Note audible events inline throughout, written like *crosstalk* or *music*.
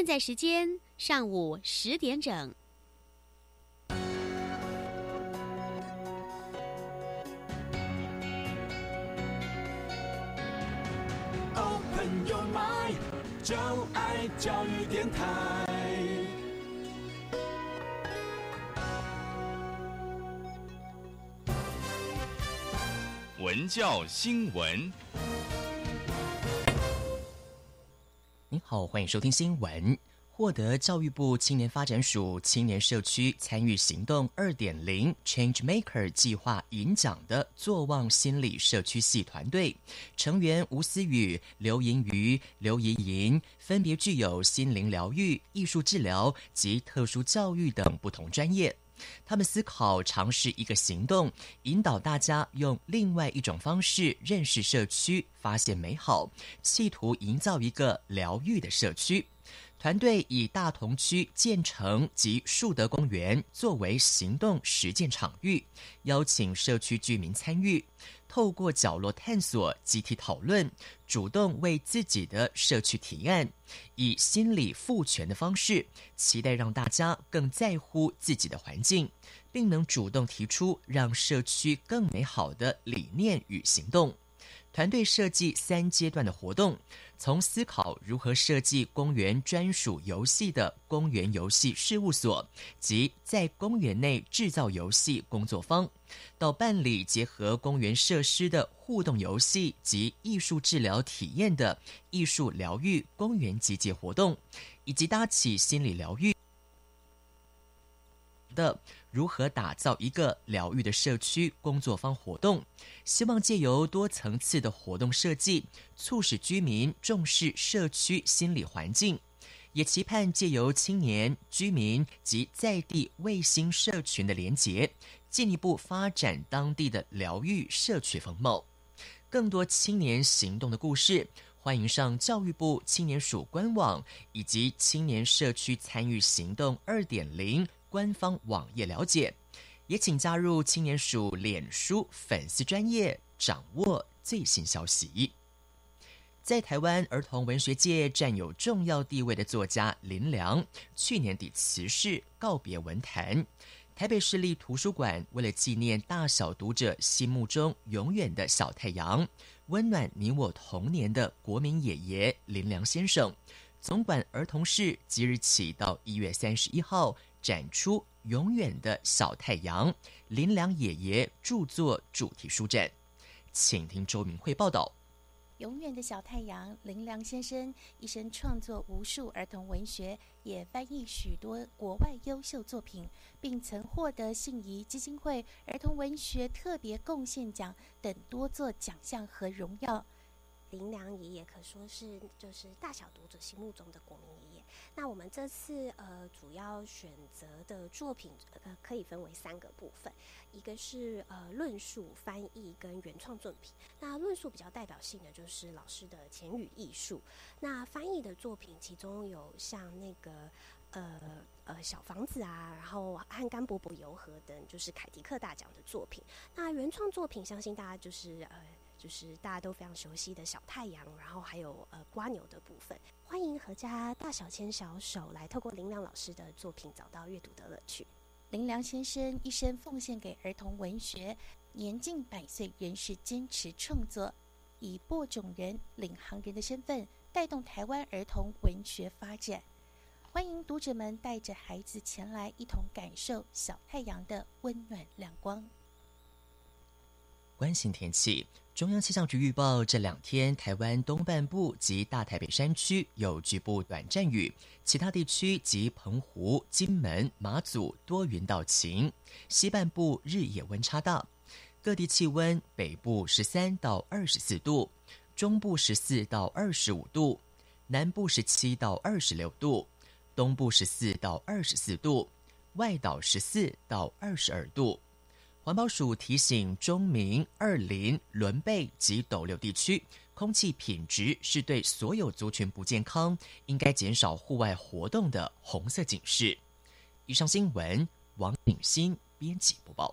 现在时间上午十点整。Open your mind，就爱教育电台。文教新闻，您好，欢迎收听新闻。获得教育部青年发展署青年社区参与行动二点零 Change Maker 计划银奖的坐望心理社区系团队成员吴思雨、刘莹瑜、刘怡莹，分别具有心灵疗愈、艺术治疗及特殊教育等不同专业。他们思考尝试一个行动，引导大家用另外一种方式认识社区、发现美好，企图营造一个疗愈的社区。团队以大同区建成及树德公园作为行动实践场域，邀请社区居民参与，透过角落探索、集体讨论，主动为自己的社区提案，以心理赋权的方式，期待让大家更在乎自己的环境，并能主动提出让社区更美好的理念与行动。团队设计三阶段的活动，从思考如何设计公园专属游戏的公园游戏事务所及在公园内制造游戏工作坊，到办理结合公园设施的互动游戏及艺术治疗体验的艺术疗愈公园集结活动，以及搭起心理疗愈的。如何打造一个疗愈的社区工作坊活动？希望借由多层次的活动设计，促使居民重视社区心理环境，也期盼借由青年居民及在地卫星社群的连结，进一步发展当地的疗愈社区风貌。更多青年行动的故事，欢迎上教育部青年署官网以及青年社区参与行动二点零。官方网页了解，也请加入青年署脸书粉丝专业，掌握最新消息。在台湾儿童文学界占有重要地位的作家林良，去年底辞世，告别文坛。台北市立图书馆为了纪念大小读者心目中永远的小太阳，温暖你我童年的国民爷爷林良先生，总管儿童室即日起到一月三十一号。展出《永远的小太阳》林良爷爷著作主题书展，请听周明慧报道。《永远的小太阳》林良先生一生创作无数儿童文学，也翻译许多国外优秀作品，并曾获得信宜基金会儿童文学特别贡献奖等多座奖项和荣耀。林良爷爷可说是就是大小读者心目中的国民爷。那我们这次呃主要选择的作品呃可以分为三个部分，一个是呃论述、翻译跟原创作品。那论述比较代表性的就是老师的前语艺术。那翻译的作品其中有像那个呃呃小房子啊，然后和甘伯伯游河等，就是凯迪克大奖的作品。那原创作品相信大家就是呃。就是大家都非常熟悉的小太阳，然后还有呃瓜牛的部分。欢迎阖家大小牵小手，来透过林良老师的作品找到阅读的乐趣。林良先生一生奉献给儿童文学，年近百岁仍是坚持创作，以播种人、领航人的身份带动台湾儿童文学发展。欢迎读者们带着孩子前来，一同感受小太阳的温暖亮光。关心天气。中央气象局预报，这两天台湾东半部及大台北山区有局部短暂雨，其他地区及澎湖、金门、马祖多云到晴。西半部日夜温差大，各地气温：北部十三到二十四度，中部十四到二十五度，南部十七到二十六度，东部十四到二十四度，外岛十四到二十二度。环保署提醒中明、二林、伦贝及斗六地区，空气品质是对所有族群不健康，应该减少户外活动的红色警示。以上新闻，王鼎新编辑播报。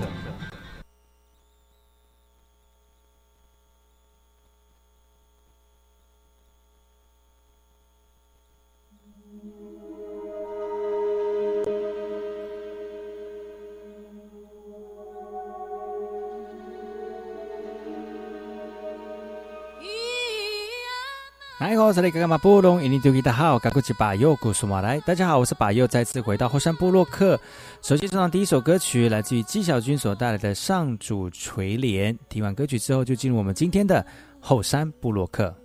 大家好，我是巴佑，再次回到后山部落客。首先送上第一首歌曲，来自于纪晓君所带来的《上主垂怜》。听完歌曲之后，就进入我们今天的后山部落客。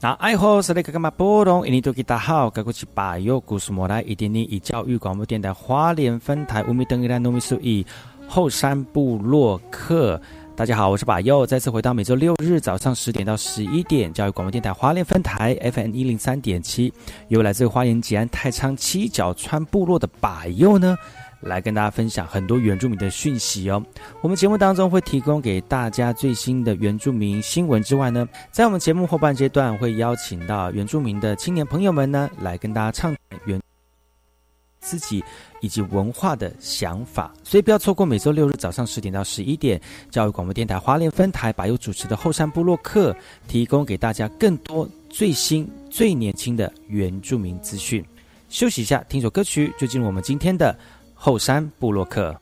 那爱好是那个干嘛波动？印尼多吉大好，该过去把右故事莫来一点点以教育广播电台花莲分台乌米登伊兰糯米苏以后山部落客。大家好，我是把右，再次回到每周六日早上十点到十一点，教育广播电台花莲分台 FM 一零三点七，由来自花莲吉安太仓七角川部落的把右呢。来跟大家分享很多原住民的讯息哦。我们节目当中会提供给大家最新的原住民新闻之外呢，在我们节目后半阶段会邀请到原住民的青年朋友们呢，来跟大家唱原自己以及文化的想法。所以不要错过每周六日早上十点到十一点，教育广播电台花莲分台把有主持的后山部落客，提供给大家更多最新最年轻的原住民资讯。休息一下，听首歌曲，就进入我们今天的。后山布洛克。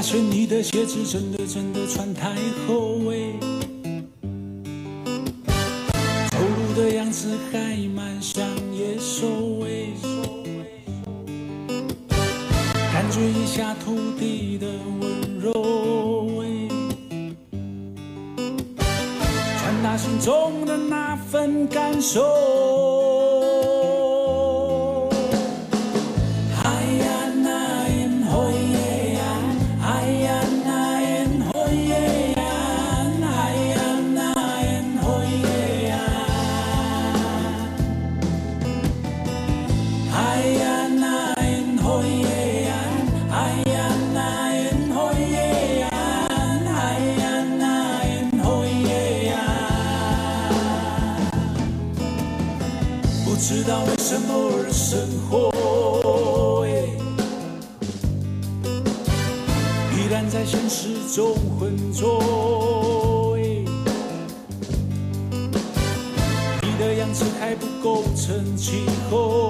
发现你的鞋子真的真的穿太厚哎，走路的样子还蛮像野兽哎，感觉一下土地的温柔哎，传达心中的那份感受。中浑浊，你的样子还不够成气候，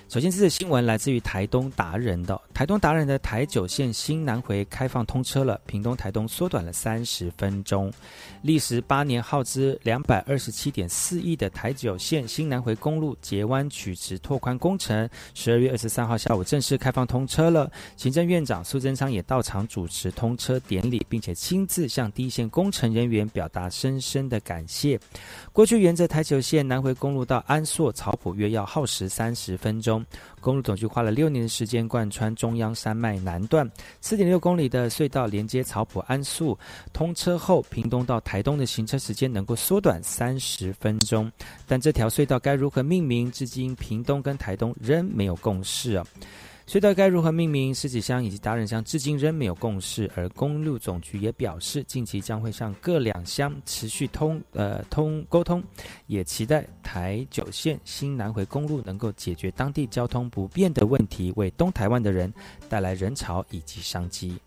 首先，这次新闻来自于台东达人的台东达人的台九线新南回开放通车了，屏东台东缩短了三十分钟。历时八年、耗资两百二十七点四亿的台九线新南回公路截弯曲直拓宽工程，十二月二十三号下午正式开放通车了。行政院长苏贞昌也到场主持通车典礼，并且亲自向第一线工程人员表达深深的感谢。过去沿着台九线南回公路到安朔草埔约要耗时三十分钟。公路总局花了六年的时间贯穿中央山脉南段，四点六公里的隧道连接草埔安宿。通车后，屏东到台东的行车时间能够缩短三十分钟。但这条隧道该如何命名，至今屏东跟台东仍没有共识啊。隧道该如何命名？狮子乡以及达人乡至今仍没有共识，而公路总局也表示，近期将会向各两乡持续通呃通沟通，也期待台九线新南回公路能够解决当地交通不便的问题，为东台湾的人带来人潮以及商机。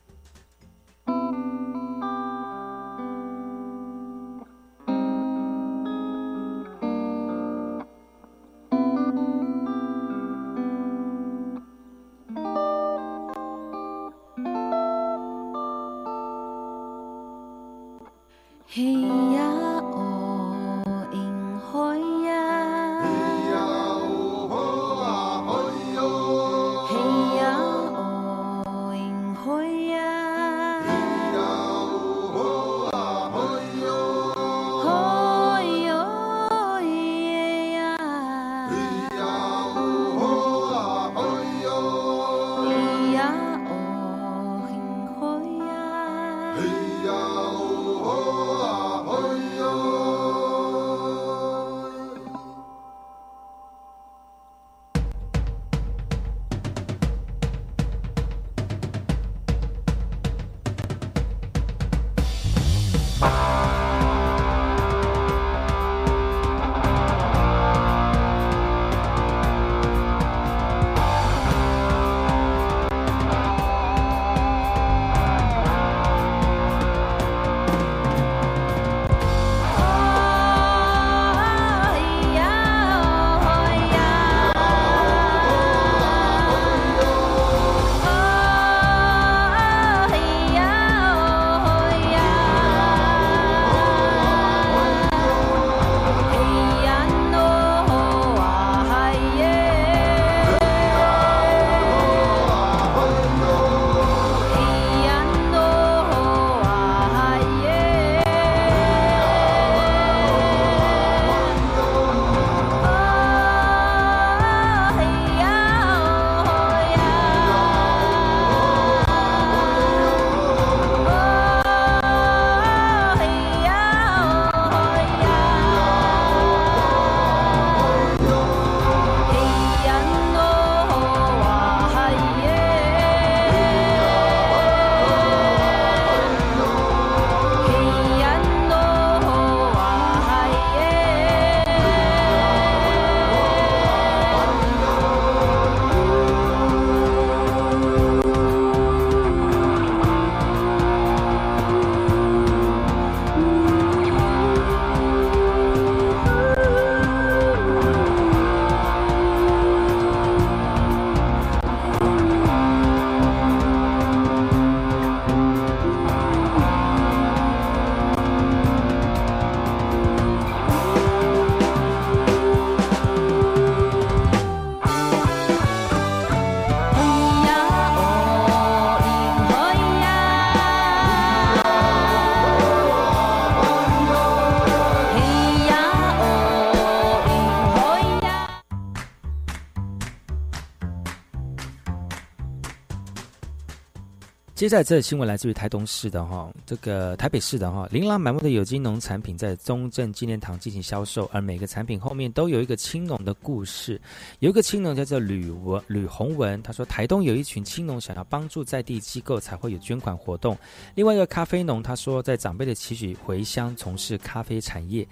接下来这新闻来自于台东市的哈，这个台北市的哈，琳琅满目的有机农产品在中正纪念堂进行销售，而每个产品后面都有一个青农的故事。有一个青农叫做吕文吕宏文，他说台东有一群青农想要帮助在地机构，才会有捐款活动。另外一个咖啡农他说，在长辈的期许回乡从事咖啡产业。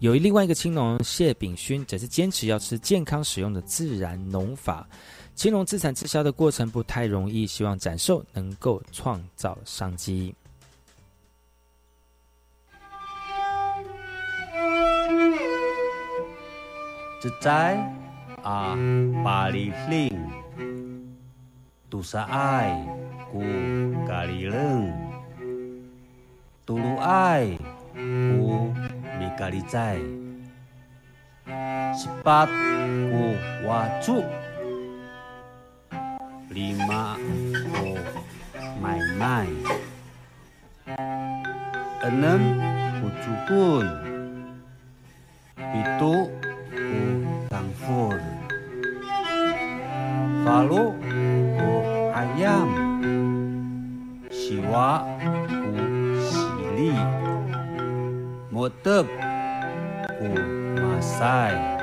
有另外一个青农谢炳勋，则是坚持要吃健康使用的自然农法。青农自产自销的过程不太容易，希望展售能够创造商机。自在啊，巴里令，杜萨爱古咖喱冷，杜鲁爱古米咖喱在，十八古瓦住。Lima oh mai mai enam ucupun itu ku tangfur falu ku ayam siwa ku sili. Motep ku masai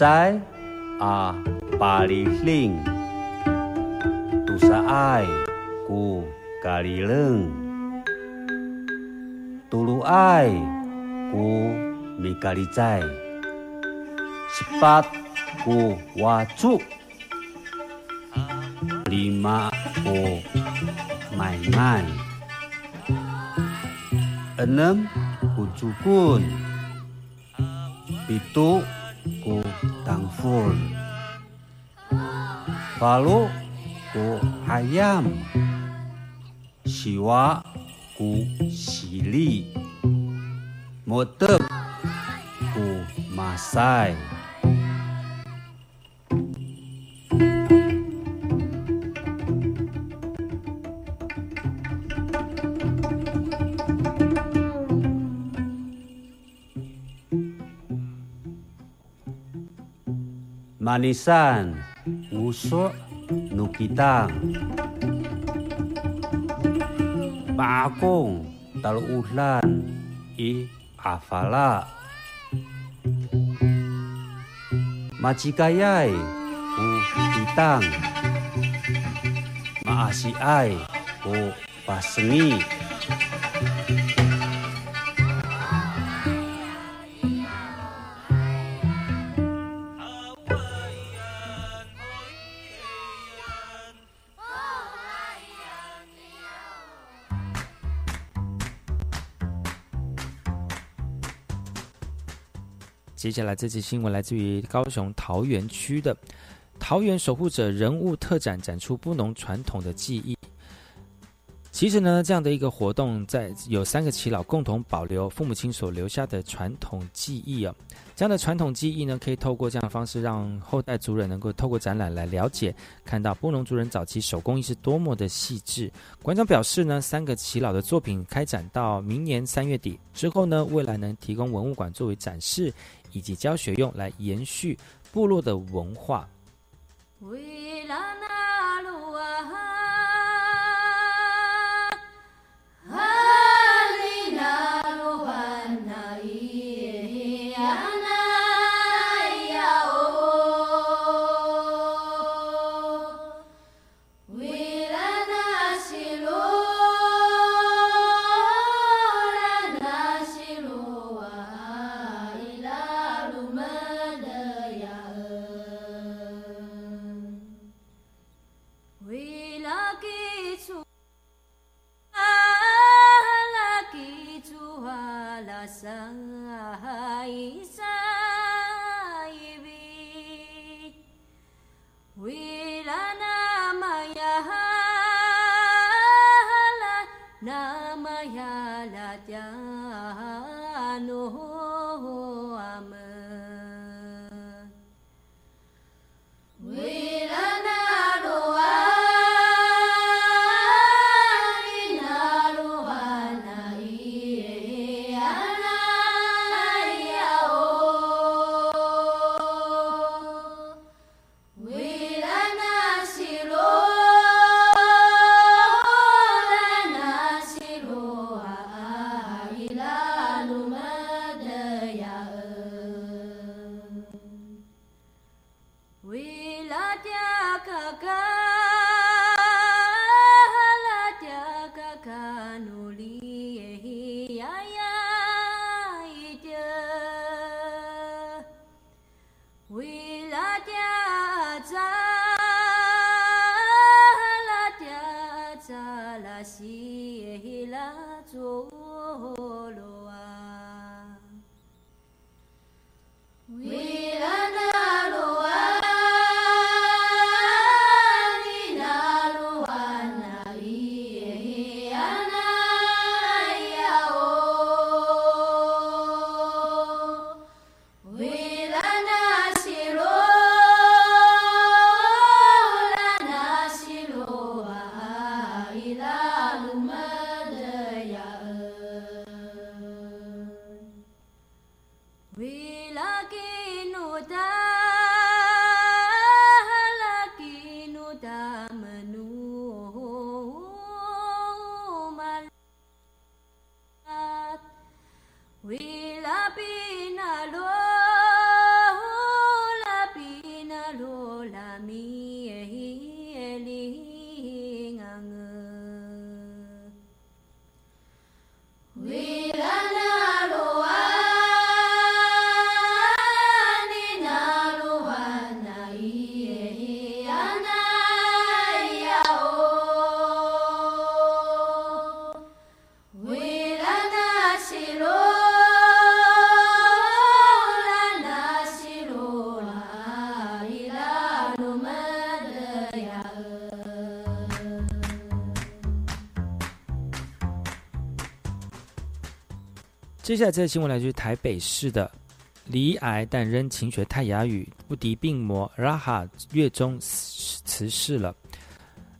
在啊巴里令，杜沙爱古咖喱冷，杜鲁爱古米咖喱在，sepat ku wacuk. Lima ku main-main. Enam ku cukun. Pitu ku tangful Palu ku ayam Siwa ku sili. Motep ku masai manisan, usok nukitang. Paakong, taluulan, i afala. Macikayay, u kitang. Maasi ay, u pasengi. 接下来这期新闻来自于高雄桃园区的桃园守护者人物特展，展出布农传统的技艺。其实呢，这样的一个活动，在有三个耆老共同保留父母亲所留下的传统技艺哦。这样的传统技艺呢，可以透过这样的方式，让后代族人能够透过展览来了解，看到布农族人早期手工艺是多么的细致。馆长表示呢，三个耆老的作品开展到明年三月底之后呢，未来能提供文物馆作为展示。以及教学用来延续部落的文化。sai sai vì. We 接下来这个新闻来自于台北市的，离癌但仍勤学泰雅语，不敌病魔拉哈月中辞世了。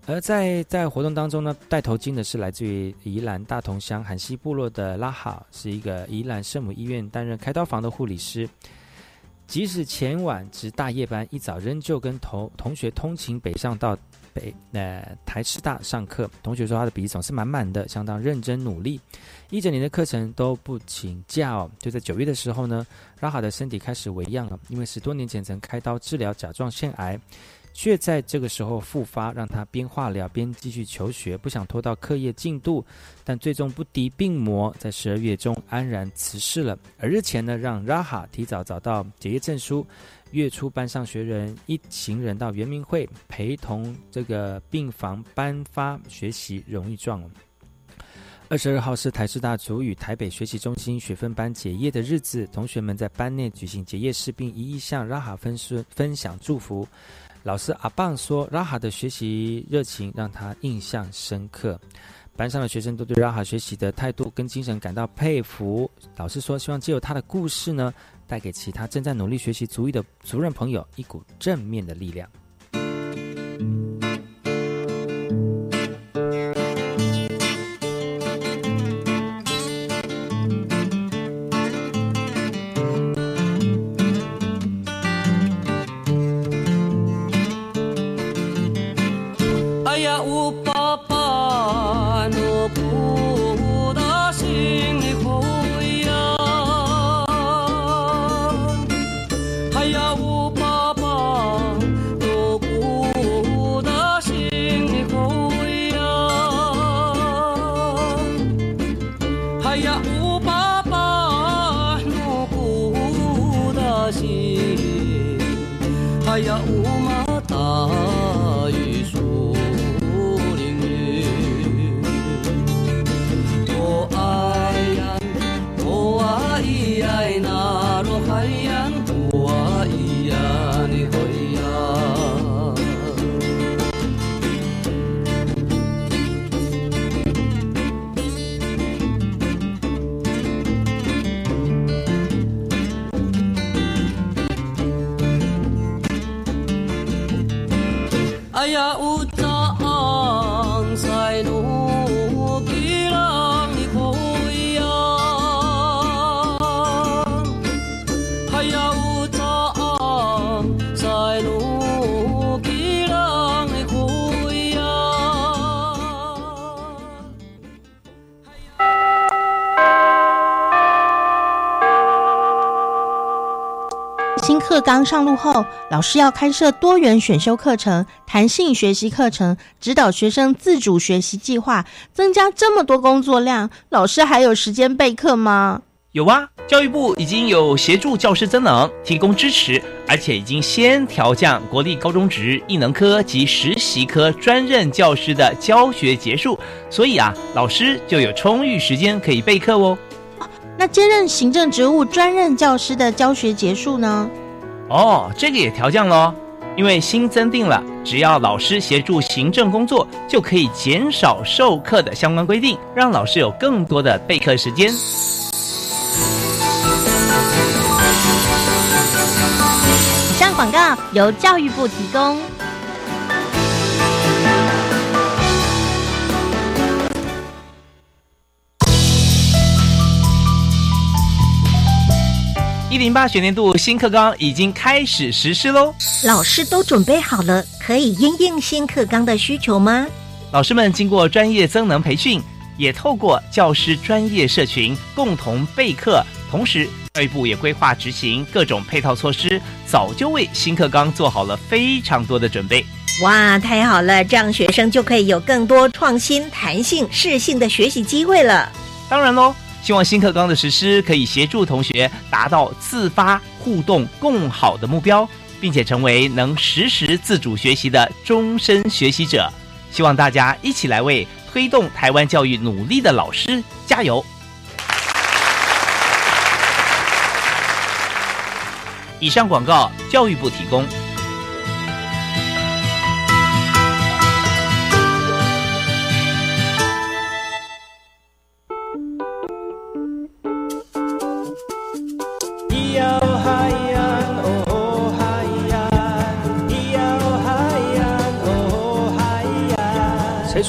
而在在活动当中呢，戴头巾的是来自于宜兰大同乡韩西部落的拉哈，是一个宜兰圣母医院担任开刀房的护理师。即使前晚值大夜班，一早仍旧跟同同学通勤北上到北呃台师大上课。同学说他的笔记总是满满的，相当认真努力，一整年的课程都不请假哦。就在九月的时候呢，拉哈的身体开始为恙了，因为十多年前曾开刀治疗甲状腺癌。却在这个时候复发，让他边化疗边继续求学，不想拖到课业进度，但最终不敌病魔，在十二月中安然辞世了。而日前呢，让 Raha 提早找到结业证书，月初班上学人一行人到圆明会陪同这个病房颁发学习荣誉状。二十二号是台师大主语台北学习中心学分班结业的日子，同学们在班内举行结业式，并一一向 Raha 分分分享祝福。老师阿棒说：“拉哈的学习热情让他印象深刻，班上的学生都对拉哈学习的态度跟精神感到佩服。老师说，希望借由他的故事呢，带给其他正在努力学习足艺的族人朋友一股正面的力量。”刚上路后，老师要开设多元选修课程、弹性学习课程，指导学生自主学习计划，增加这么多工作量，老师还有时间备课吗？有啊，教育部已经有协助教师增能，提供支持，而且已经先调降国立高中职艺能科及实习科专任教师的教学结束，所以啊，老师就有充裕时间可以备课哦。那接任行政职务专任教师的教学结束呢？哦，这个也调降了，因为新增定了，只要老师协助行政工作，就可以减少授课的相关规定，让老师有更多的备课时间。以上广告由教育部提供。一零八学年度新课纲已经开始实施喽，老师都准备好了，可以应应新课纲的需求吗？老师们经过专业增能培训，也透过教师专业社群共同备课，同时教育部也规划执行各种配套措施，早就为新课纲做好了非常多的准备。哇，太好了，这样学生就可以有更多创新、弹性、适性的学习机会了。当然喽。希望新课纲的实施可以协助同学达到自发互动共好的目标，并且成为能实时自主学习的终身学习者。希望大家一起来为推动台湾教育努力的老师加油。以上广告，教育部提供。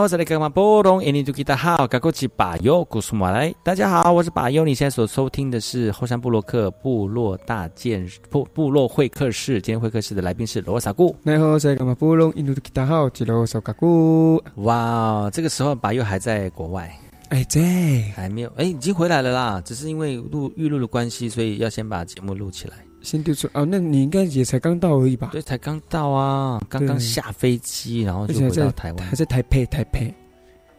好，我是那个马波隆，印尼土吉达好，嘎古吉巴尤古苏马来。大家好，我是巴尤。你现在所收听的是后山部落克部落大件部部落会客室。今天会客室的来宾是罗萨固。你好，我是那个马波隆，印尼土吉达好，吉罗萨嘎古。哇，这个时候巴尤还在国外，哎，在还没有，哎，已经回来了啦。只是因为录预录的关系，所以要先把节目录起来。先丢出哦，那你应该也才刚到而已吧？对，才刚到啊，刚刚下飞机，然后就回到台湾，还在台北，台北，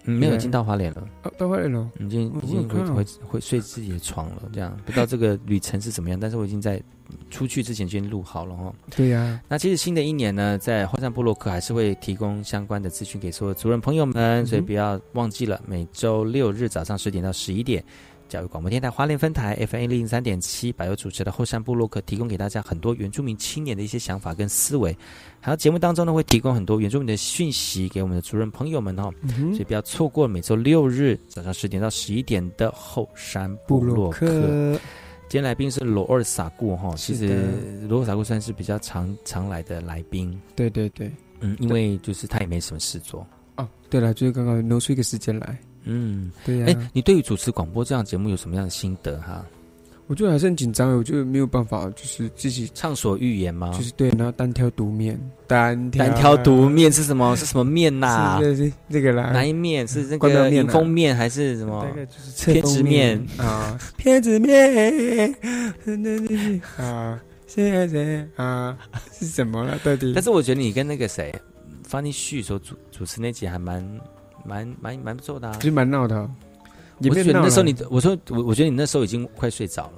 嗯，没有进到花莲了，哦，到花莲了，已经已经回回回睡自己的床了，这样。*laughs* 不知道这个旅程是怎么样，但是我已经在出去之前先录好了哦。对呀，那其实新的一年呢，在花山部落克还是会提供相关的资讯给所有族人朋友们，所以不要忘记了，每周六日早上十点到十一点。教育广播电台花莲分台 FM 零零三点七，百优主持的后山部落客提供给大家很多原住民青年的一些想法跟思维，还有节目当中呢会提供很多原住民的讯息给我们的族人朋友们哦，所以不要错过每周六日早上十点到十一点的后山部落客。今天来宾是罗尔萨固哈，其实罗尔萨固算是比较常常来的来宾。对对对，嗯，因为就是他也没什么事做。哦，对了，就是刚刚挪出一个时间来。嗯，对呀。哎，你对于主持广播这样节目有什么样的心得哈？我觉得还是很紧张，我觉得没有办法，就是自己畅所欲言吗？就是对，然后单挑独面，单单挑独面是什么？是什么面呐？是这个啦。哪一面是那个迎风面还是什么？大概就是偏执面啊，偏执面啊，谢谢啊，是什么了？到底？但是我觉得你跟那个谁，方力旭所主主持那集还蛮。蛮蛮蛮不错的啊，其实蛮闹的。我觉得那时候你，我说我我觉得你那时候已经快睡着了。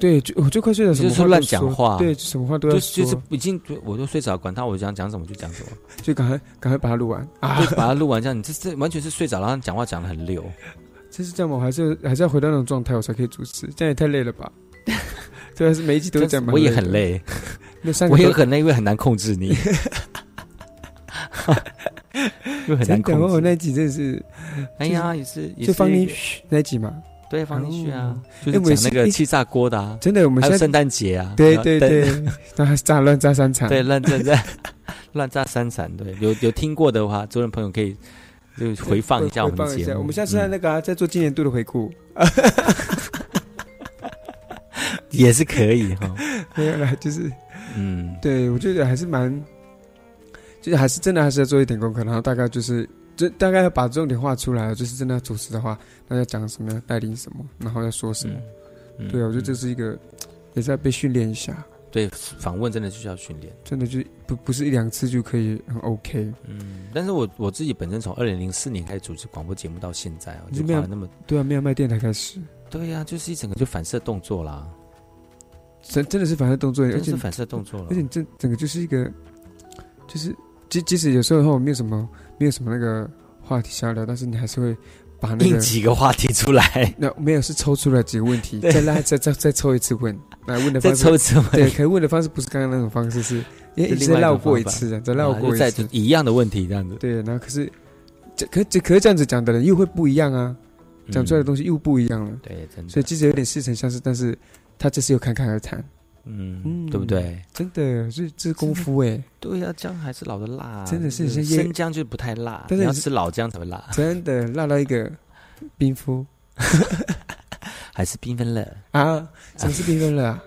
对，就我就快睡着，就是说乱讲话，对，什么话都要说，就是已经我都睡着，管他我想讲什么就讲什么，*laughs* 就赶快赶快把它录完啊，*laughs* 就把它录完，这样你这这完全是睡着，然后讲话讲的很溜。这是这样吗？还是还是要回到那种状态，我才可以主持？这样也太累了吧？*laughs* 对，还是每一集都这样？我也很累，那三我也很累，因为很难控制你。*laughs* 又很难控制。我那集真的是，哎呀，也是，就放进去那集嘛。对，放进去啊，就是讲那个气炸锅的啊。真的，我们还有圣诞节啊。对对对，那还炸乱炸三场。对，乱炸炸，*laughs* 乱炸三场。对，有有听过的话，族人朋友可以就回放一下我们节目。我们下次在那个在做今年度的回顾，*laughs* 也是可以哈。没有啦，就是，嗯，对我觉得还是蛮。就是还是真的还是要做一点功课，然后大概就是，这大概要把重点画出来。就是真的要主持的话，那要讲什么，要带领什么，然后要说什么。对啊，我觉得这是一个，也是要被训练一下。对，访问真的需要训练，真的就不不是一两次就可以很 OK。嗯，但是我我自己本身从二零零四年开始主持广播节目到现在啊，就没有那么对啊，没有卖电台开始。对呀，就是一整个就反射动作啦。真真的是反射动作，而且反射动作了，而且这整个就是一个，就是。即即使有时候没有什么没有什么那个话题想要聊，但是你还是会把那个几个话题出来。*laughs* 那没有是抽出来几个问题，*laughs* 再来再再再抽一次问，来问的方式再抽一次问，对，可以问的方式不是刚刚那种方式，是一直绕过一次，再绕过一次一样的问题这样子。对，然后可是这可这可是这样子讲的人又会不一样啊，讲出来的东西又不一样了。对，真的。所以即使有点似曾相识，但是他这次又侃侃而谈。嗯，对不对？真的，这这是功夫哎。对呀，姜还是老的辣，真的是生姜就不太辣，但是要吃老姜才会辣。真的辣到一个冰敷，*laughs* 还是缤纷了啊？什么是缤纷了啊？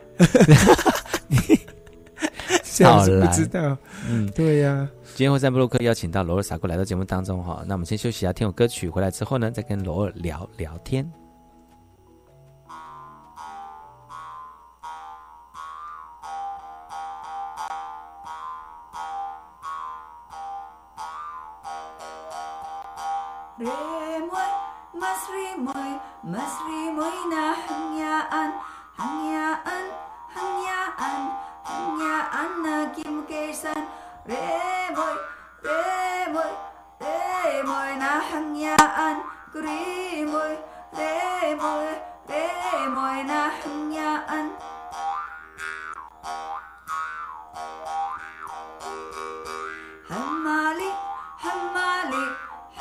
好了，不知道。嗯，对呀。今天会在布洛克邀请到罗尔萨过来到节目当中哈，那我们先休息一下，听首歌曲，回来之后呢，再跟罗尔聊聊天。ريموي مس ريموي مس ريموينا حنيا أن حنيا أن حنيا أن حنيا أن كيم كيسان ريموي ريموي ريموينا حنيا أن كريموي ريموي ريموينا حنيا أن حمالي حمالي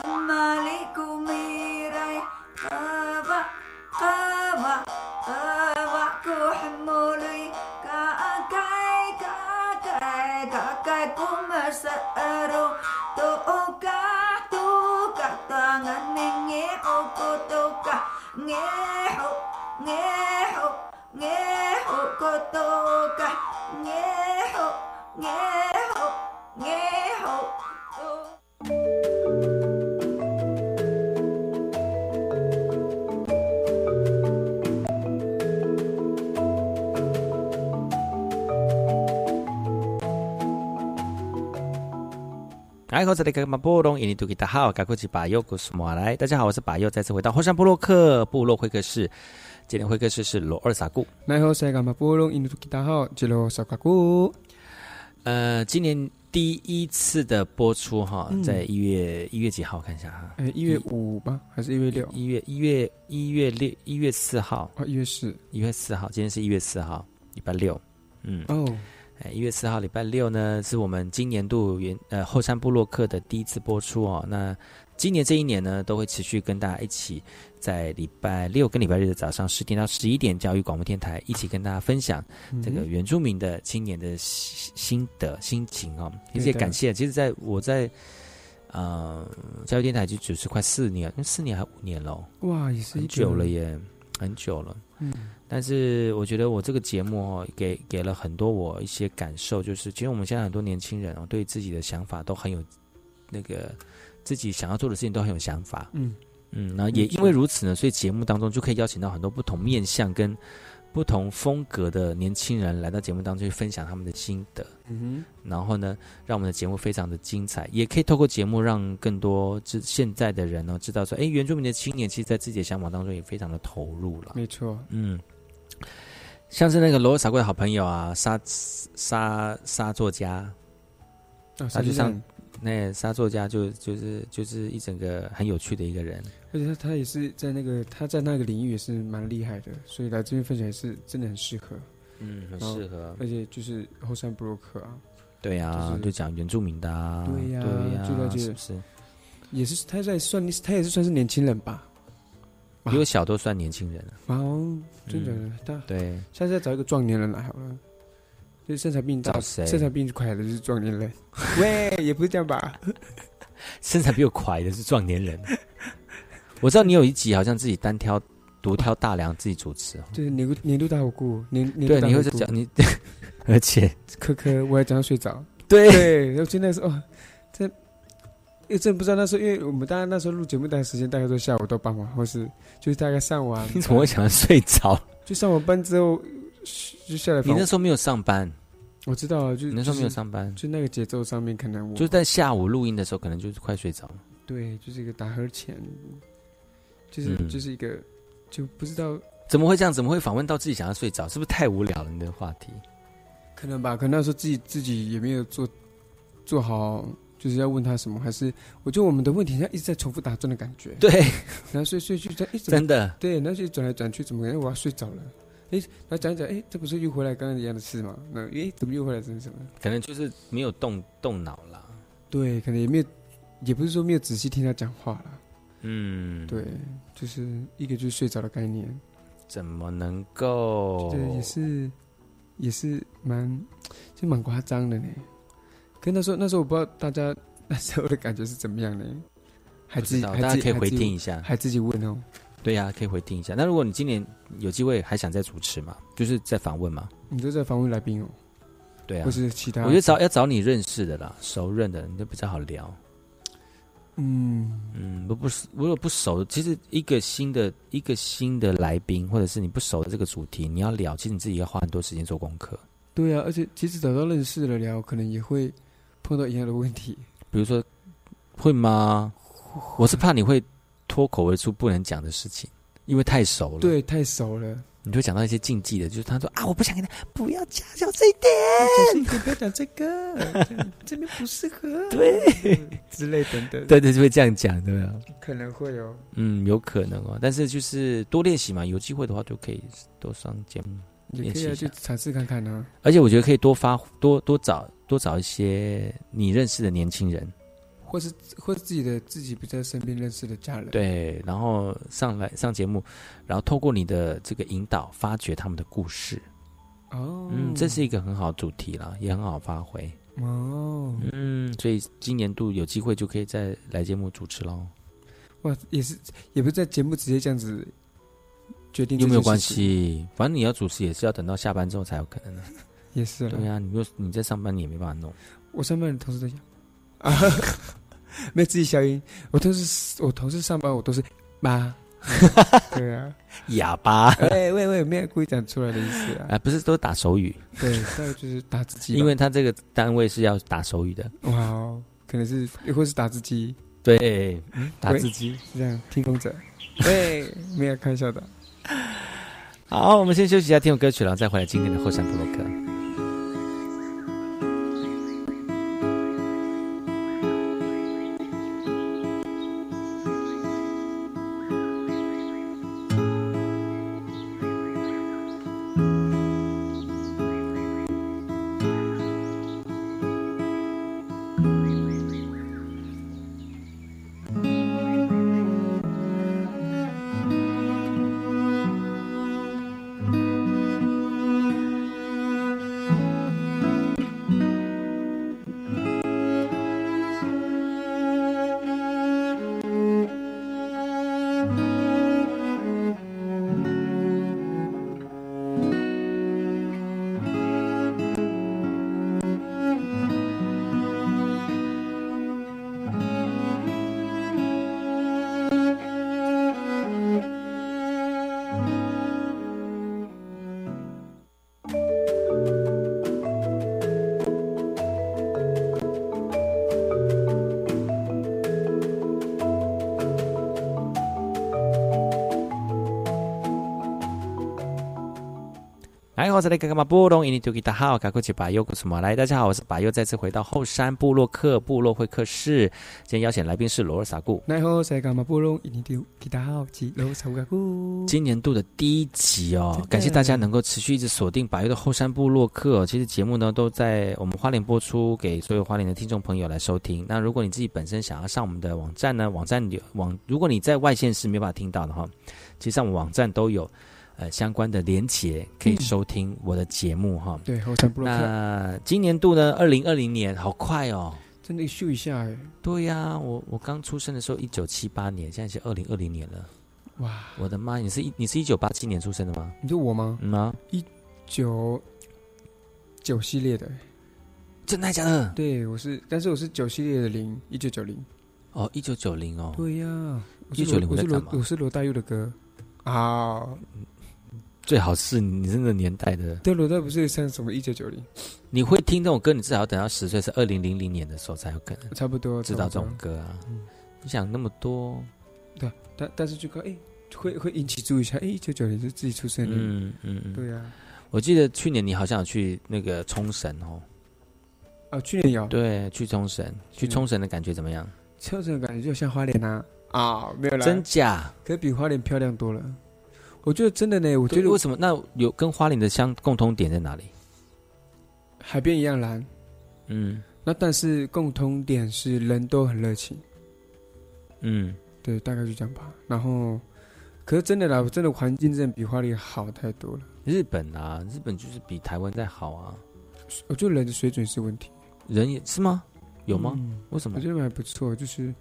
Maliku mirai Kava. 大号，该过去把右古什么来？大家好，我是把右，再次回到后山部落克部落会客室。今天会客室是罗二萨固。你好，saya gamma burung ini tuh kita hao jelo sakaku。呃，今年第一次的播出哈，嗯在一月一月几号？看一下哈，哎，一月五吧，还是一月六？一月一月一月六一月四号，啊，一月四，一月四号，今天是一月四号，礼拜六。嗯，哦，哎，一月四号礼拜六呢，是我们今年度原呃后山部落客的第一次播出哦。那今年这一年呢，都会持续跟大家一起在礼拜六跟礼拜日的早上十点到十一点，教育广播电台一起跟大家分享这个嗯原住民的青年的心心得心情哦。其实也对的感谢，其实在我在呃教育电台就主持快四年，四年还五年喽，哇，也是很久了耶，很久了。嗯，但是我觉得我这个节目哦，给给了很多我一些感受，就是其实我们现在很多年轻人哦，对自己的想法都很有那个自己想要做的事情都很有想法。嗯嗯，然后也因为如此呢，所以节目当中就可以邀请到很多不同面向跟不同风格的年轻人来到节目当中去分享他们的心得。嗯哼然后呢，让我们的节目非常的精彩，也可以透过节目让更多知现在的人呢知道说，哎，原住民的青年其实在自己的想法当中也非常的投入了，。没错，嗯，像是那个罗尔萨贵的好朋友啊，沙沙沙作家，啊，他就像那沙作家就就是就是一整个很有趣的一个人。而且他他也是在那个他在那个领域也是蛮厉害的，所以来这边分享也是真的很适合，嗯，很适合。而且就是后山布洛克啊，对啊，就是就讲原住民的啊，对呀对呀，就了解是不是？也是他在算他也是算是年轻人吧，比我小都算年轻人了。哦，真的嗯，对，下次再找一个壮年人来好了。就是身材比你大找，谁身材比你快的就是壮年人。*laughs* 喂，也不是这样吧？*laughs* 身材比我快的是壮年人。我知道你有一集好像自己单挑独挑大梁自己主持哦。就是年度年度大火锅，年年度对，你会在讲你，*laughs* 而且科科，我还讲到睡着。对对，然后真的是哦，为真的不知道那时候，因为我们大概那时候录节目，大概时间大概都下午到傍晚，或是就是大概上完。你怎么会想要睡着？就上完班之后就下来你。那时候没有上班，我知道啊，就你那时候没有上班，就那个节奏上面可能我就是在下午录音的时候，可能就是快睡着了。对，就是一个打呵欠，就是、嗯就是一个就不知道怎么会这样？怎么会访问到自己想要睡着？是不是太无聊了？你的话题？可能吧，可能那时候自己自己也没有做做好，就是要问他什么，还是我觉得我们的问题像一直在重复打转的感觉。对，然后睡睡去，哎，怎么真的对，然后就转来转去，怎么感觉我要睡着了？哎，然后讲一讲，哎，这不是又回来刚刚一样的事吗？那哎，怎么又回来这是什么？可能就是没有动动脑了。对，可能也没有，也不是说没有仔细听他讲话了。嗯，对，就是一个就是睡着的概念。怎么能够？对，也是，也是蛮，就蛮夸张的呢。可那时候，那时候我不知道大家 *laughs* 那时候的感觉是怎么样呢？还自己，不知道大家可以回听一下还自己问哦。对呀、可以回听一下。那如果你今年有机会还想再主持嘛，就是再访问嘛，你就在访问来宾哦，对啊，或是其他我觉得找要找你认识的啦，熟认的，你就比较好聊。嗯嗯，不不是，如果不熟，其实一个新的一个新的来宾，或者是你不熟的这个主题，你要聊，其实你自己要花很多时间做功课。对啊，而且其实找到认识的聊，可能也会碰到一样的问题。比如说，会吗？我是怕你会脱口而出不能讲的事情，因为太熟了。对，太熟了。你就会讲到一些禁忌的，就是他说啊，我不想跟他，不要讲，小声一点，小声一点，不要讲这个，这这边不适合，*laughs* 对之类等等。对对，就会这样讲，对吧？可能会哦。嗯，有可能哦，但是就是多练习嘛，有机会的话就可以多上节目也可以去。尝试看看啊。而且我觉得可以多发多多找多找一些你认识的年轻人，或是或是自己的自己不在身边认识的家人。对，然后上来上节目，然后透过你的这个引导，发掘他们的故事。哦，嗯，这是一个很好的主题啦，也很好发挥。哦，嗯，所以今年度有机会就可以再来节目主持喽。哇，也是也不是在节目直接这样子决定有没有关？系？反正你要主持也是要等到下班之后才有可能的。也是啦对呀、你又你在上班你也没办法弄。我上班的同事都讲啊，没有自己消音。我同事我同事上班我都是妈，*laughs* 对啊，哑巴。哎喂喂，没有故意讲出来的意思啊。啊，不是都打手语，对，大概就是打字机，因为他这个单位是要打手语的。哇哦，可能是或是打字机，对，打字机。是这样，听风者，*laughs* 对，没有开玩笑的。好，我们先休息一下，听首歌曲，然后再回来今天的后山部落克。来，我是来干嘛波隆，印尼土吉大号，赶快去把右古什么来？大家好，我是把右，再次回到后山部落克部落会客室。今天邀请来宾是罗尔萨固，奈何塞干嘛不弄一定丢吉他好几楼上个鼓。今年度的第一集哦，感谢大家能够持续一直锁定百越的后山部落客、哦。其实节目呢都在我们花莲播出，给所有花莲的听众朋友来收听。那如果你自己本身想要上我们的网站呢，网站有网，如果你在外县市没办法听到的话，其实上我们网站都有呃相关的连结可以收听我的节目哈。对，后山部落克那今年度呢，二零二零年好快哦。真的秀一下哎，对呀、我我刚出生的时候一九七八年，现在是二零二零年了。哇！我的妈，你是一你是一九八七年出生的吗？你说我吗？嗯啊，一九九系列的，真的假的？对，我是，但是我是九系列的零，一九九零。哦，一九九零哦。对呀、一九九零我是我在干嘛？罗我是罗大佑的歌啊。最好是你是那个年代的，对，罗大不是像什么一九九零，你会听这种歌，你至少要等到十岁，是二零零零年的时候才有可能差不多知道这种歌啊。你想那么多，对，但但是就看，哎，会会引起注意一下，哎，一九九零是自己出生的，嗯嗯嗯，对呀、我记得去年你好像有去那个冲绳哦，啊，去年有，对，去冲绳，去冲绳的感觉怎么样？车程感觉就像花莲啊。啊，没有啦，真假？可比花莲漂亮多了。我觉得真的呢，我觉得对为什么？那有跟花莲的相共通点在哪里？海边一样蓝，嗯那但是共通点是人都很热情，嗯，对，大概就这样吧。然后，可是真的啦，真的环境真的比花莲好太多了。日本啊，日本就是比台湾再好啊，我觉得人的水准是问题，人也是吗？有吗？嗯为什么我？觉得还不错，就是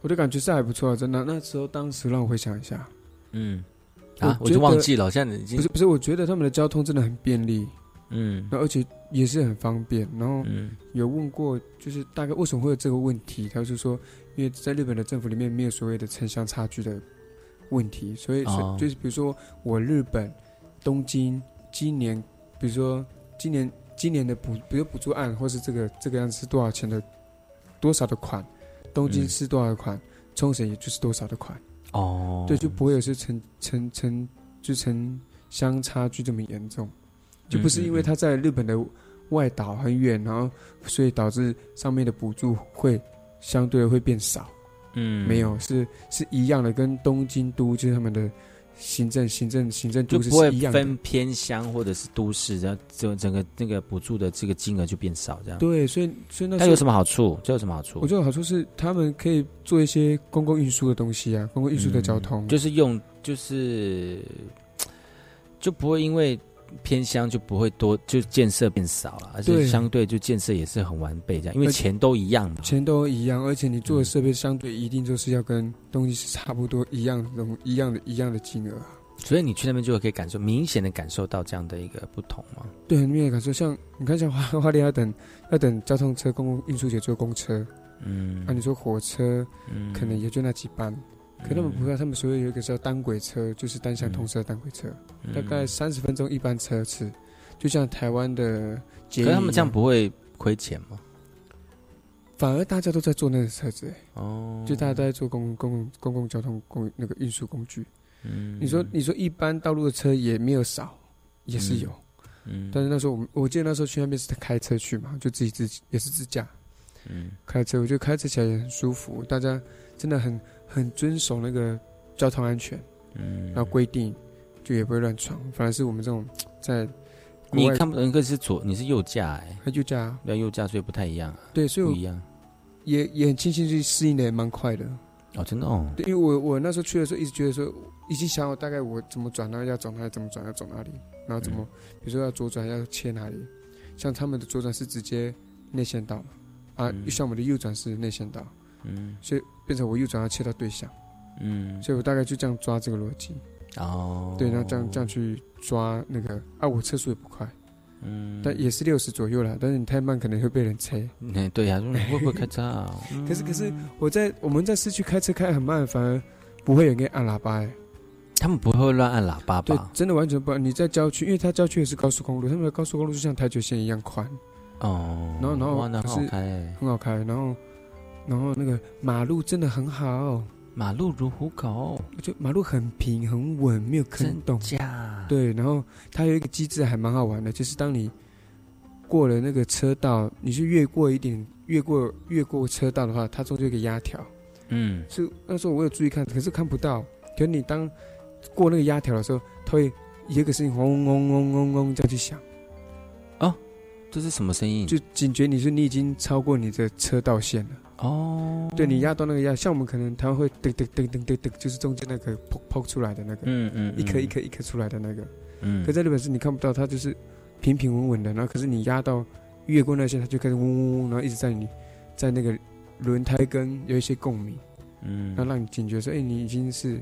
我的感觉是还不错，真的。那时候当时让我回想一下，嗯，啊，我就忘记了，现在已经不是不是，我觉得他们的交通真的很便利，嗯而且也是很方便。然后嗯有问过，就是大概为什么会有这个问题？他就说，因为在日本的政府里面没有所谓的城乡差距的问题，所以所就是比如说我日本东京今年，比如说今年今年的补，比如补助案或是这个这个样子是多少钱的多少的款，东京嗯是多少的款，冲绳也就是多少的款，哦，对，就不会有是城城城就城乡差距这么严重，就不是因为他在日本的外岛很远，然后所以导致上面的补助会相对的会变少。嗯。没有，是是一样的，跟东京都就是他们的行政行政行政都市就不会。分偏乡或者是都市，然后整整个那个补助的这个金额就变少，这样。对，所以所以那有什么好处？这有什么好处？我觉得好处是他们可以做一些公共运输的东西啊，公共运输的交通，嗯就是用就是就不会因为偏乡就不会多，就建设变少了，而且相对就建设也是很完备这样，因为钱都一样嘛。钱都一样，而且你做的设备相对一定就是要跟东西是差不多一样的东一样的一样的金额啊。所以你去那边就可以感受明显的感受到这样的一个不同嘛。对，很明显的感受。像你看，像花 *laughs* 花莲要等要等交通车、公共运输节坐公车，嗯啊，你说火车，嗯可能也就那几班。可他们不会，他们所谓有一个叫单轨车，就是单向通车的单轨车，嗯。大概三十分钟一班车次，就像台湾的。可是他们这样不会亏钱吗？反而大家都在坐那个车子，哎哦，就大家都在坐公公共公共交通公那个运输工具。嗯。你说你说一般道路的车也没有少，也是有，嗯。但是那时候我们我记得那时候去那边是开车去嘛，就自己自己也是自驾。嗯。开车，我觉得开车起来也很舒服，大家真的很很遵守那个交通安全，嗯然后规定就也不会乱闯，反而是我们这种 *tsk* 在你看不，那个是左，你是右驾哎，右驾，对右驾，所以不太一样啊。对，所以我不一样也也很庆幸去适应的也蛮快的。哦，真的哦。对，因为我我那时候去的时候，一直觉得说，已经想好大概我怎么转，然后要转哪里，怎么转要走哪里，然后怎么，嗯比如说要左转要切哪里，像他们的左转是直接内线道嘛，啊，像我们的右转是内线道，嗯。所以变成我右转要切到对象，嗯，所以我大概就这样抓这个逻辑，哦，对，然后这样这样去抓那个，啊，我车速也不快，嗯，但也是六十左右啦，但是你太慢可能会被人催。哎，对呀、会不会开车啊？*laughs* 可是可是我在我们在市区开车开很慢，反而不会有人按喇叭哎、他们不会乱按喇叭吧？对？，真的完全不。你在郊区，因为它郊区也是高速公路，他们的高速公路就像台球线一样宽，哦，然后然后是很好开欸，很好开，然后然后那个马路真的很好，马路如虎口，就马路很平很稳，没有坑洞。假对，然后它有一个机制还蛮好玩的，就是当你过了那个车道，你是越过一点，越过越过车道的话，它中间有个压条。嗯，是那时候我有注意看，可是看不到。可是你当过那个压条的时候，它会有一个声音嗡嗡嗡嗡嗡这样去响，这是什么声音？就警觉你说你已经超过你的车道线了。哦，对你压到那个压，像我们可能台湾会噔噔噔噔噔噔，就是中间那个抛抛出来的那个，嗯嗯嗯。一颗一颗一颗出来的那个。嗯。可在日本是你看不到，它就是平平稳稳的，然后可是你压到越过那些，它就开始嗡嗡嗡，然后一直在你在那个轮胎跟有一些共鸣，嗯。然后让你警觉说，哎、你已经是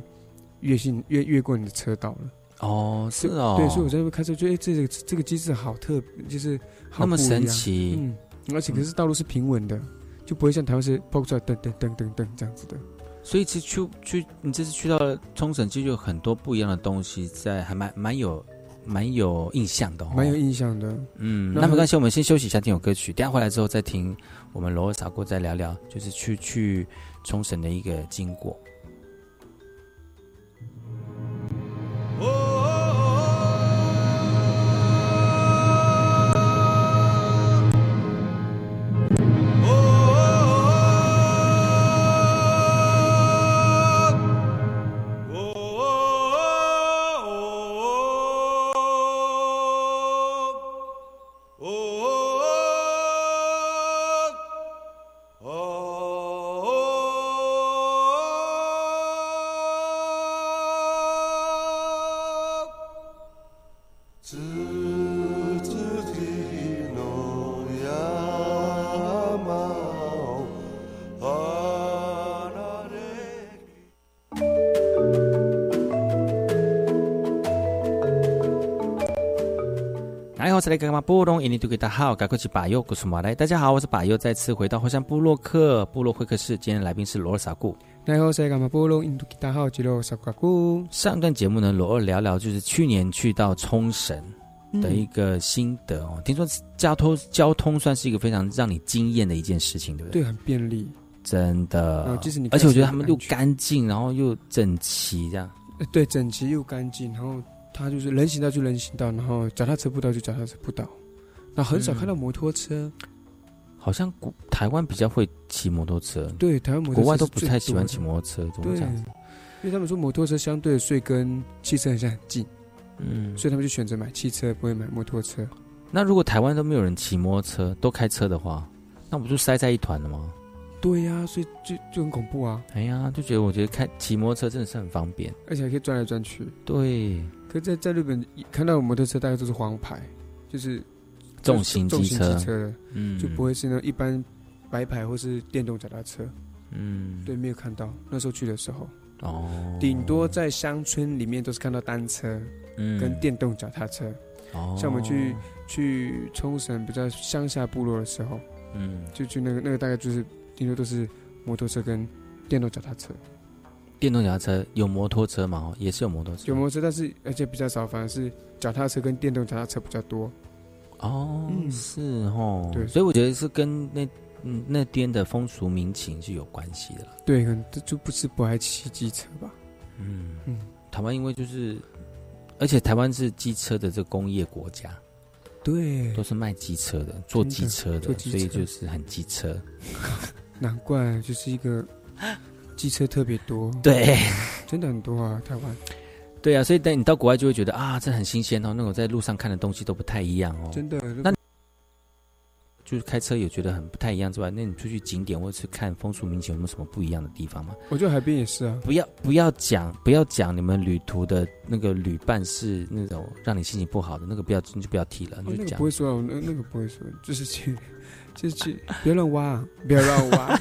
越性越越过你的车道了。哦，是对哦，对，所以我在那边开车，觉得哎，这个这个机制好特，就是好那么神奇。嗯，而且可是道路是平稳的，就不会像台湾是爆出来噔噔噔噔噔这样子的。所以其实去去，你这次去到了冲绳，其实有很多不一样的东西在，还蛮蛮有蛮有印象的哦，蛮有印象的。嗯，那那没关系，我们先休息一下，听首歌曲，等下回来之后再听我们罗尔傻锅再聊聊，就是去去冲绳的一个经过。是来干嘛？布隆印尼杜给大好，赶快去把马来。大家好，我是把右，再次回到火山部落克部落会客室。今天来宾是罗尔萨固。然后谁干嘛？波隆他好吉罗。上段节目呢，罗二聊聊就是去年去到冲绳的一个心得哦。听说交通交通算是一个非常让你惊艳的一件事情，对不对？对，很便利。真的嗯，即使你而且我觉得他们又干净，然后又整齐，这样。呃对，整齐又干净，然后它就是人行道就人行道，然后脚踏车步道就脚踏车步道，那很少嗯看到摩托车。好像古台湾比较会骑摩托车，对，台湾摩托车国外都不太喜欢骑摩托车，怎么对，这样子？因为他们说摩托车相对税跟汽车很像很近，嗯，所以他们就选择买汽车，不会买摩托车。那如果台湾都没有人骑摩托车，都开车的话，那不就塞在一团了吗？对呀、所以就就很恐怖啊，哎呀，就觉得我觉得开骑摩托车真的是很方便。而且还可以转来转去。对，可是在在日本看到的摩托车大概都是黄牌，就是重型重型机车嗯就不会是那一般白牌或是电动脚踏车。嗯，对，没有看到那时候去的时候。哦，顶多在乡村里面都是看到单车，嗯跟电动脚踏车。哦像我们去去冲绳比较乡下部落的时候，嗯，就去那个那个大概就是顶多都是摩托车跟电动脚踏车。电动脚踏车有摩托车嘛？哦，也是有摩托车。有摩托车，但是而且比较少，反而是脚踏车跟电动脚踏车比较多。哦，嗯是哦，对所以我觉得是跟那嗯那边的风俗民情是有关系的啦。对，可能这就不是不爱骑机车吧？嗯嗯，台湾因为就是，而且台湾是机车的这个工业国家，对，都是卖机车的，做机车的，所以就是很机车。*laughs* 难怪就是一个机车特别多。对，*laughs* 真的很多啊，台湾对啊，所以等你到国外就会觉得啊，这很新鲜哦，那种在路上看的东西都不太一样哦。真的。那就是开车也觉得很不太一样之外，那你出去景点或者是看风俗民情有没有什么不一样的地方吗？我觉得海边也是啊。不要不要讲不要讲你们旅途的那个旅伴是那种让你心情不好的那个不要你就不要提了，哦那个你就讲不会说啊，那那个不会说，*laughs* 就是去，就是去，不要乱挖，不要乱挖。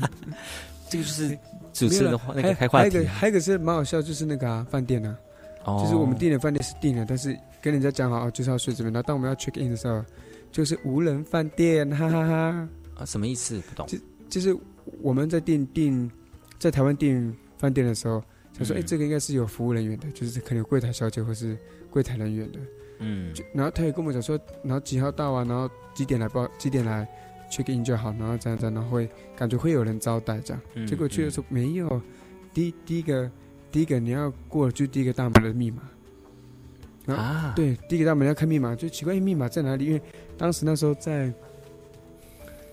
*laughs* 这个就是主持人的话那个开话题。还有一个还有一个是蛮好笑，就是那个啊饭店啊，哦。就是我们订的饭店是订了，但是跟人家讲好哦就是要睡这边，然后当我们要 check in 的时候，就是无人饭店，哈哈哈。啊，什么意思？不懂。就就是我们在订订在台湾订饭店的时候，他说哎、嗯这个应该是有服务人员的，就是可能有柜台小姐或是柜台人员的，嗯。就然后他也跟我们讲说，然后几号到啊，然后几点来报，几点来 check in 就好，然后这样这样，然后会感觉会有人招待这样。嗯结果去的时候没有，第第一个第一个你要过就第一个大门的密码。然后、啊对，第一个大门要看密码，就奇怪，哎密码在哪里？因为当时那时候在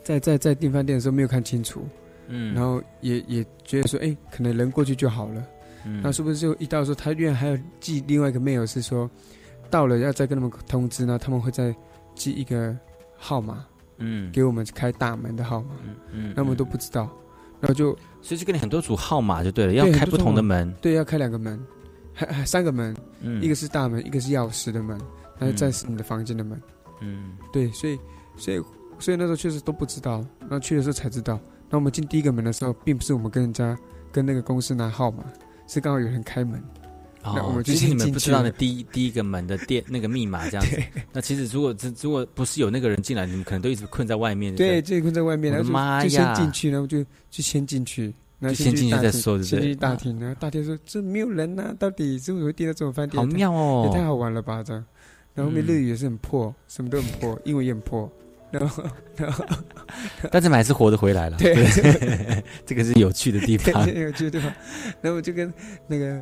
在在在订饭店的时候没有看清楚，嗯然后也也觉得说，哎，可能人过去就好了。嗯那是不是就一到的时候，他院还有寄另外一个 mail 是说，到了要再跟他们通知呢，他们会再寄一个号码，嗯。给我们开大门的号码，嗯那我们都不知道，然后就所以就给你很多组号码就对了，要开不同的门。对，要开两个门，还还三个门，嗯。一个是大门，一个是钥匙的门，然后再是你的房间的门，嗯。对，所以所以所以那时候确实都不知道，然后去的时候才知道，那我们进第一个门的时候，并不是我们跟人家跟那个公司拿号码，是刚好有人开门，那我哦，们就就是你们不知道的第一第一个门的店那个密码这样子。那其实如果如果不是有那个人进来，你们可能都一直困在外面。对，不就困在外面，然后妈就就先呀！进去，然后就就先进去，然后就先进去再说对不对先进去大厅，然后大厅说这没有人呐、到底是为什么会订到这种饭店？好妙哦也太好玩了吧这样。然后后面嗯日语也是很破，什么都很破，英文也很破，然后 *laughs* 然后但是还是活着回来了。对 *laughs* 这个是有趣的地方。对，有趣的地方。然后我就跟那个，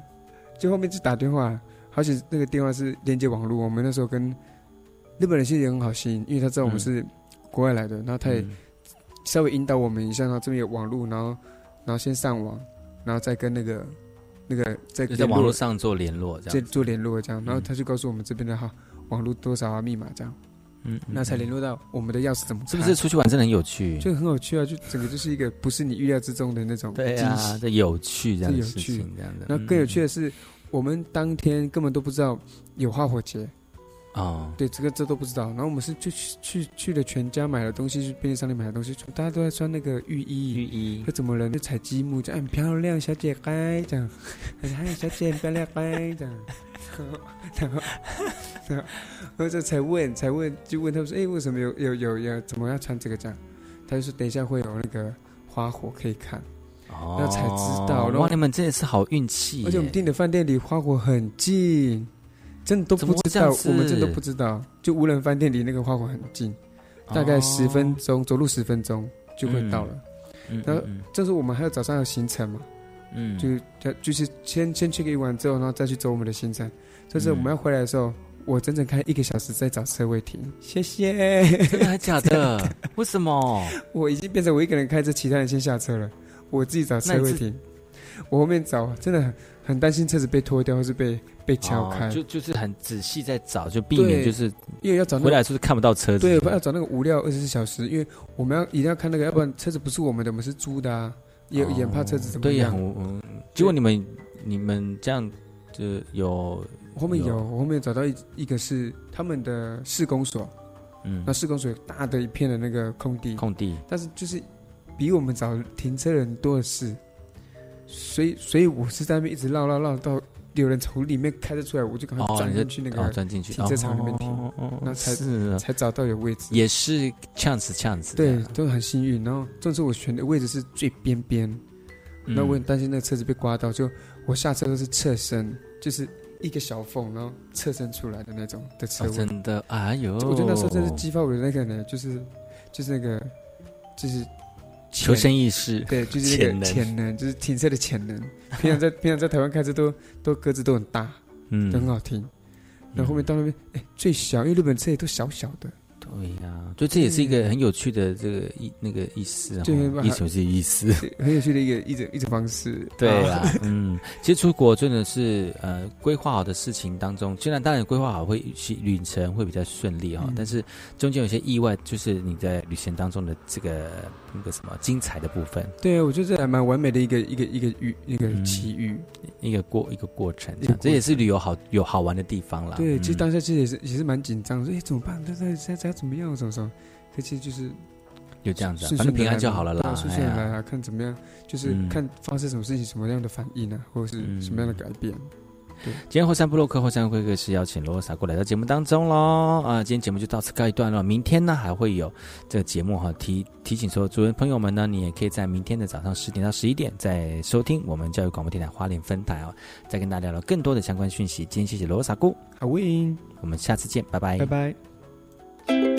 就后面就打电话，而且那个电话是连接网络。我们那时候跟日本人其实也很好心，因为他知道我们嗯是国外来的，然后他也稍微引导我们一下，然后这边有网络，然后然后先上网，然后再跟那个那个再就在网络上做联络，这样。再做联络这样，然后他就告诉我们这边的号网络多少啊密码这样，嗯，那才联络到我们的钥匙怎么，是不是出去玩真的很有趣？就很有趣啊，就整个就是一个不是你预料之中的那种对惊啊，喜。这有趣这样的事这有趣。情，这样的。那更有趣的的是，我们当天根本都不知道有花火节，哦，对，这个这都不知道。然后我们是就去去去了全家买了东西，去便利商店买了东西，大家都在穿那个浴衣，浴衣，说怎么了？就采积木，这样很漂亮，小姐嗨这样，嗨小姐很漂亮嗨这样，然后然后然后就才问才问就问他们说，哎，为什么有有有有怎么要穿这个这样？他就说等一下会有那个花火可以看。哦然后才知道，然后哇，你们真的是好运气！而且我们订的饭店离花火很近，真的都不知道我们真的都不知道。就无人饭店离那个花火很近，大概十分钟，走路十分钟就会到了。然后嗯这时候我们还有早上有行程嘛，嗯就要就是先先 check in 完之后，然后再去走我们的行程。这嗯时候我们要回来的时候，我整整开一个小时在找车位停，谢谢。真的还假的？*laughs* 为什么？我已经变成我一个人开车，其他人先下车了，我自己找车位停。我后面找，真的很很担心车子被拖掉，或是被被敲开。哦就就是很仔细在找，就避免就是因为要找那回来就是看不到车子。对，要找那个无料二十四小时，因为我们要一定要看那个，要不然车子不是我们的，我们是租的啊，也也怕车子怎么对呀，结果你们你们这样就有后面有，我后面找到一一个是他们的施工所，嗯。那施工所有大的一片的那个空地，空地，但是就是比我们找停车人多的是，所以所以我是在那边一直绕绕绕到有人从里面开着出来，我就赶快哦，钻进去那个哦钻进去停车场里面停然后才才找到有位置。也是 chance chance 对，都很幸运。然后这次我选的位置是最边边，嗯那我很担心那个车子被刮到，就我下车都是侧身，就是一个小缝，然后侧身出来的那种的车哦。真的，哎呦，我觉得那时候真是激发我的那个呢，就是就是那个就是求生意识。对，就是那个潜能。就是停车的潜能。平常在 *laughs* 平常在台湾开车都都格子都很大，嗯。都很好听。然后后面到那边，哎，最小，因为日本车也都小小的，对呀，就这也是一个很有趣的这个意那个意思啊，对哦意思是意思，*laughs* 很有趣的一个一种一种方式。对啦啊，*laughs* 嗯，其实出国真的是呃规划好的事情当中，虽然当然规划好会去旅程会比较顺利哈、嗯但是中间有些意外，就是你在旅行当中的这个那个什么精彩的部分，对，我觉得这还蛮完美的一个一个一个遇一个奇遇，一个过一个过程，这这也是旅游好有好玩的地方啦。对，其实嗯当下其实也是也是蛮紧张，说哎怎么办？这这这这怎么样？怎么说？可其实就是就这样子啊反正平安就好了啦对啊顺顺哎呀的来啊，看怎么样，就是嗯看发生什么事情，什么样的反应啊，或者是什么样的改变。对，今天后山部落克后山会客室邀请罗萨过来到节目当中喽啊！今天节目就到此告一段落，明天呢还会有这个节目哈，提提醒所有主人朋友们呢，你也可以在明天的早上十点到十一点再收听我们教育广播电台花莲分台哦，再跟大家聊聊更多的相关讯息。今天谢谢罗萨姑，好 win，我们下次见，拜拜，拜拜。白